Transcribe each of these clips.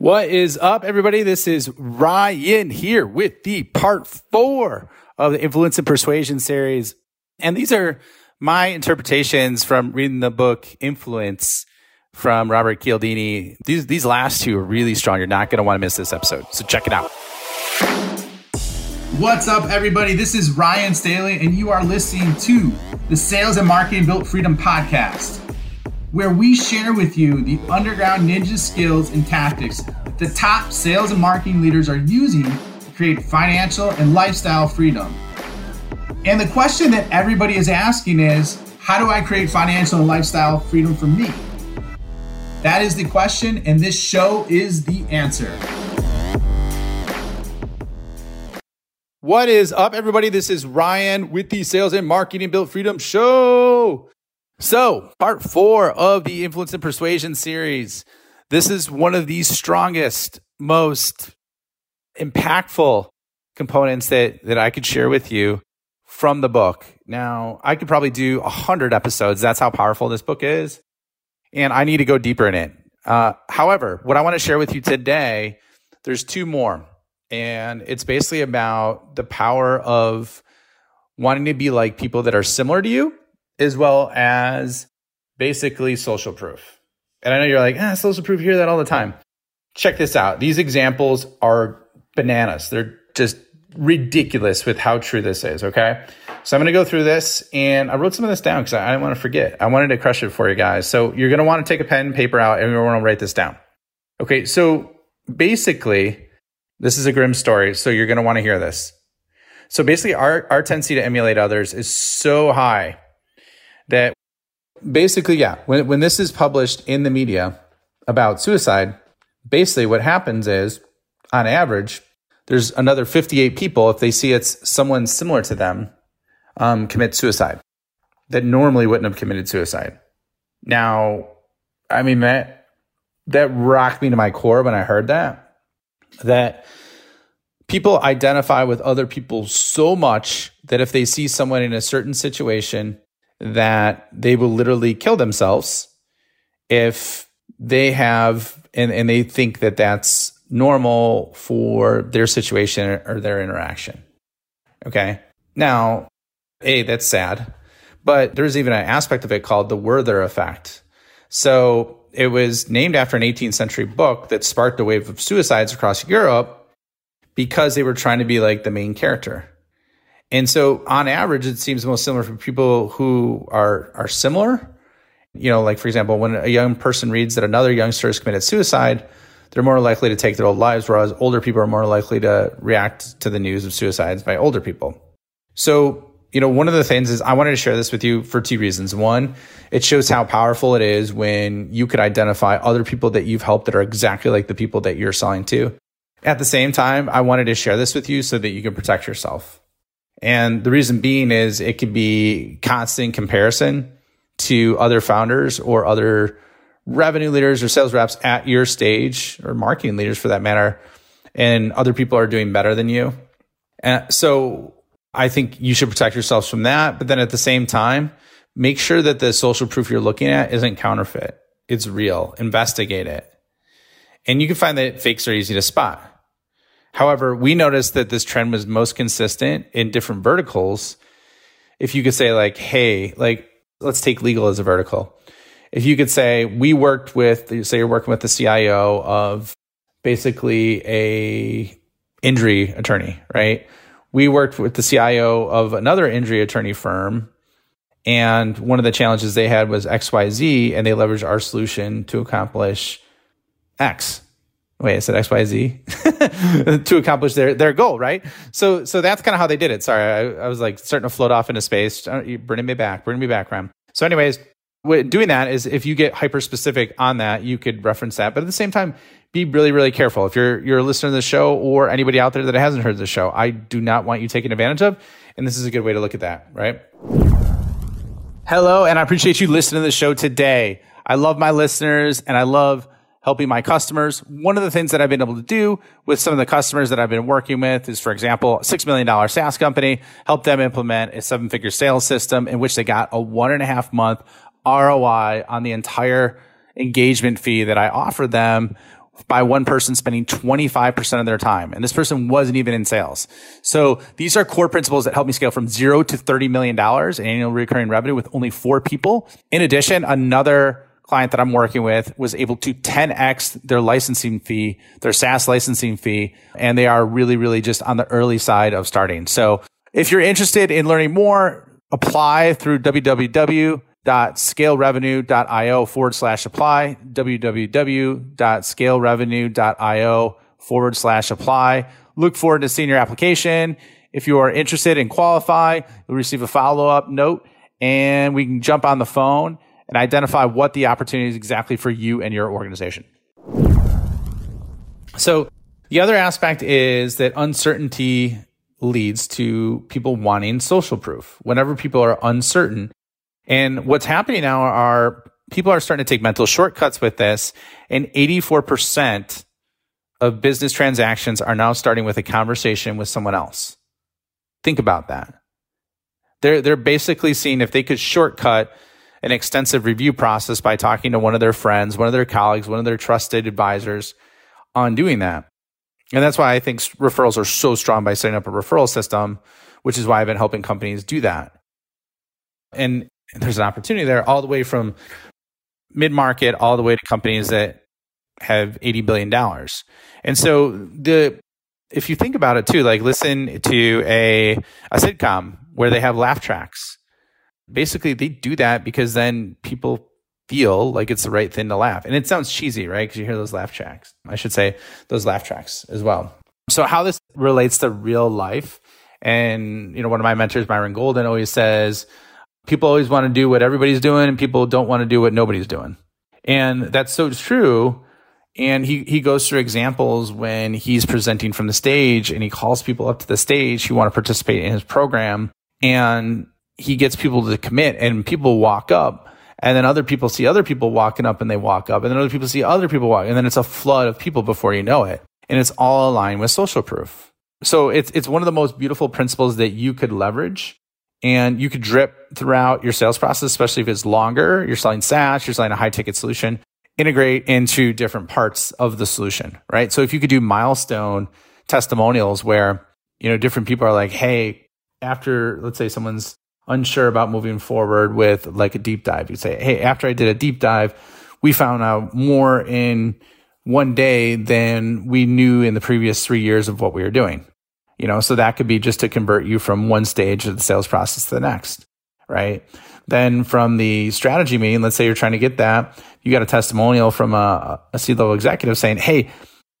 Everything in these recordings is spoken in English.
What is up, everybody? This is Ryan here with the part four of the Influence and Persuasion series. And these are my interpretations from reading the book Influence from Robert Cialdini. These, these last two are really strong. You're not going to want to miss this episode. So check it out. What's up, everybody? This is Ryan Staley, and you are listening to the Sales and Marketing Built Freedom podcast where we share with you the underground ninja skills and tactics that the top sales and marketing leaders are using to create financial and lifestyle freedom. And the question that everybody is asking is how do I create financial and lifestyle freedom for me? That is the question, and this show is the answer. What is up, everybody? This is Ryan with the Sales and Marketing Built Freedom Show. So, part four of the Influence and Persuasion series. This is one of the strongest, most impactful components that, that I could share with you from the book. Now, I could probably do a hundred episodes. That's how powerful this book is. And I need to go deeper in it. Uh, however, what I want to share with you today, there's two more. And it's basically about the power of wanting to be like people that are similar to you as well as basically social proof. And I know you're like, ah, social proof, hear that all the time. Check this out. These examples are bananas. They're just ridiculous with how true this is. Okay. So I'm going to go through this and I wrote some of this down because I, didn't want to forget. I wanted to crush it for you guys. So you're going to want to take a pen and paper out and you're going to write this down. Okay. So basically, this is a grim story. So you're going to want to hear this. So basically, our, our tendency to emulate others is so high that basically, yeah, when, when this is published in the media about suicide, basically what happens is, on average, there's another 58 people, if they see it's someone similar to them, um, commit suicide that normally wouldn't have committed suicide. Now, I mean, that, that rocked me to my core when I heard that, that people identify with other people so much that if they see someone in a certain situation that they will literally kill themselves if they have and, and they think that that's normal for their situation or their interaction. Okay. Now, A, that's sad, but there's even an aspect of it called the Werther effect. So it was named after an 18th century book that sparked a wave of suicides across Europe because they were trying to be like the main character. And so on average, it seems most similar for people who are, are similar. You know, like for example, when a young person reads that another youngster has committed suicide, they're more likely to take their own lives, whereas older people are more likely to react to the news of suicides by older people. So, you know, one of the things is I wanted to share this with you for two reasons. One, it shows how powerful it is when you could identify other people that you've helped that are exactly like the people that you're selling to. At the same time, I wanted to share this with you so that you can protect yourself. And the reason being is it could be constant comparison to other founders or other revenue leaders or sales reps at your stage or marketing leaders for that matter. And other people are doing better than you. And so I think you should protect yourselves from that. But then at the same time, make sure that the social proof you're looking at isn't counterfeit. It's real. Investigate it. And you can find that fakes are easy to spot. However, we noticed that this trend was most consistent in different verticals. If you could say, like, hey, like, let's take legal as a vertical. If you could say, we worked with, say, you're working with the CIO of basically a injury attorney, right? We worked with the CIO of another injury attorney firm. And one of the challenges they had was XYZ, and they leveraged our solution to accomplish X wait, I said X, Y, Z to accomplish their, their goal, right? So, so that's kind of how they did it. Sorry. I, I, was like starting to float off into space. Uh, bringing me back, bringing me back, Ram. So anyways, doing that is if you get hyper specific on that, you could reference that. But at the same time, be really, really careful. If you're, you're a listener to the show or anybody out there that hasn't heard the show, I do not want you taken advantage of. And this is a good way to look at that, right? Hello, and I appreciate you listening to the show today. I love my listeners and I love helping my customers. One of the things that I've been able to do with some of the customers that I've been working with is, for example, a $6 million SaaS company, help them implement a seven figure sales system in which they got a one and a half month ROI on the entire engagement fee that I offered them by one person spending 25% of their time. And this person wasn't even in sales. So these are core principles that help me scale from zero to $30 million in annual recurring revenue with only four people. In addition, another client that I'm working with was able to 10x their licensing fee, their SaaS licensing fee, and they are really, really just on the early side of starting. So if you're interested in learning more, apply through www.scalerevenue.io forward slash apply, www.scalerevenue.io forward slash apply. Look forward to seeing your application. If you are interested and qualify, you'll receive a follow up note and we can jump on the phone and identify what the opportunity is exactly for you and your organization. So, the other aspect is that uncertainty leads to people wanting social proof. Whenever people are uncertain, and what's happening now are people are starting to take mental shortcuts with this, and 84% of business transactions are now starting with a conversation with someone else. Think about that. They're, they're basically seeing if they could shortcut an extensive review process by talking to one of their friends, one of their colleagues, one of their trusted advisors on doing that. And that's why I think referrals are so strong by setting up a referral system, which is why I've been helping companies do that. And there's an opportunity there all the way from mid market all the way to companies that have $80 billion. And so the, if you think about it too, like listen to a, a sitcom where they have laugh tracks basically they do that because then people feel like it's the right thing to laugh. And it sounds cheesy, right? Because you hear those laugh tracks. I should say those laugh tracks as well. So how this relates to real life. And, you know, one of my mentors, Myron Golden, always says, people always want to do what everybody's doing and people don't want to do what nobody's doing. And that's so true. And he, he goes through examples when he's presenting from the stage and he calls people up to the stage who want to participate in his program. And he gets people to commit and people walk up and then other people see other people walking up and they walk up and then other people see other people walk and then it's a flood of people before you know it. And it's all aligned with social proof. So it's it's one of the most beautiful principles that you could leverage and you could drip throughout your sales process especially if it's longer. You're selling SaaS you're selling a high ticket solution integrate into different parts of the solution right? So if you could do milestone testimonials where you know different people are like hey after let's say someone's unsure about moving forward with like a deep dive. You say, Hey, after I did a deep dive, we found out more in one day than we knew in the previous three years of what we were doing. You know, so that could be just to convert you from one stage of the sales process to the next, right? Then from the strategy meeting, let's say you're trying to get that, you got a testimonial from a, level executive saying, Hey,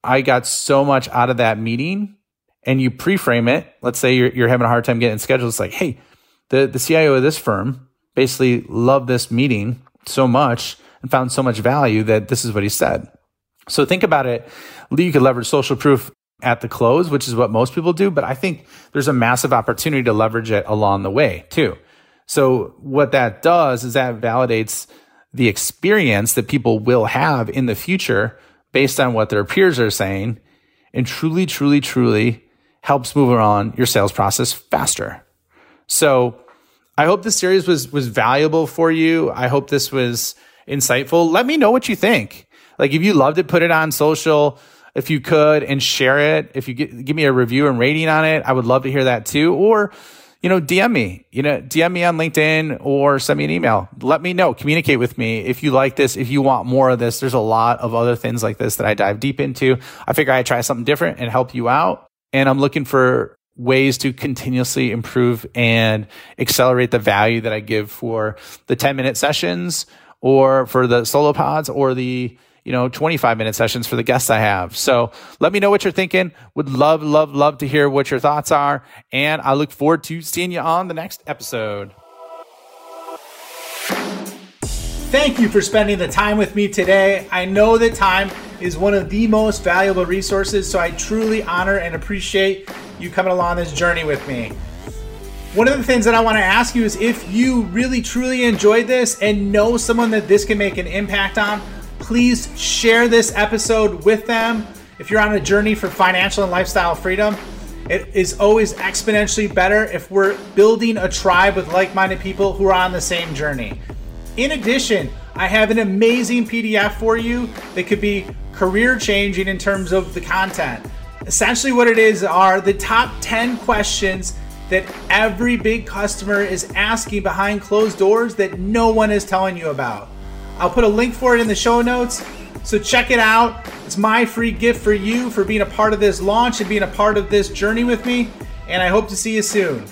I got so much out of that meeting and you pre-frame it. Let's say you're, you're having a hard time getting scheduled. It's like, Hey, the, the CIO of this firm basically loved this meeting so much and found so much value that this is what he said. So think about it. You could leverage social proof at the close, which is what most people do, but I think there's a massive opportunity to leverage it along the way too. So what that does is that validates the experience that people will have in the future based on what their peers are saying and truly, truly, truly helps move on your sales process faster. So I hope this series was was valuable for you. I hope this was insightful. Let me know what you think. Like if you loved it, put it on social if you could and share it. If you get, give me a review and rating on it, I would love to hear that too. Or you know, DM me, you know, DM me on LinkedIn or send me an email. Let me know, communicate with me if you like this, if you want more of this. There's a lot of other things like this that I dive deep into. I figure I'd try something different and help you out. And I'm looking for ways to continuously improve and accelerate the value that I give for the 10 minute sessions or for the solo pods or the you know 25 minute sessions for the guests I have. So let me know what you're thinking. Would love love love to hear what your thoughts are and I look forward to seeing you on the next episode. Thank you for spending the time with me today. I know that time is one of the most valuable resources, so I truly honor and appreciate you coming along this journey with me. One of the things that I want to ask you is if you really truly enjoyed this and know someone that this can make an impact on, please share this episode with them. If you're on a journey for financial and lifestyle freedom, it is always exponentially better if we're building a tribe with like minded people who are on the same journey. In addition, I have an amazing PDF for you that could be career changing in terms of the content. Essentially, what it is are the top 10 questions that every big customer is asking behind closed doors that no one is telling you about. I'll put a link for it in the show notes. So check it out. It's my free gift for you for being a part of this launch and being a part of this journey with me. And I hope to see you soon.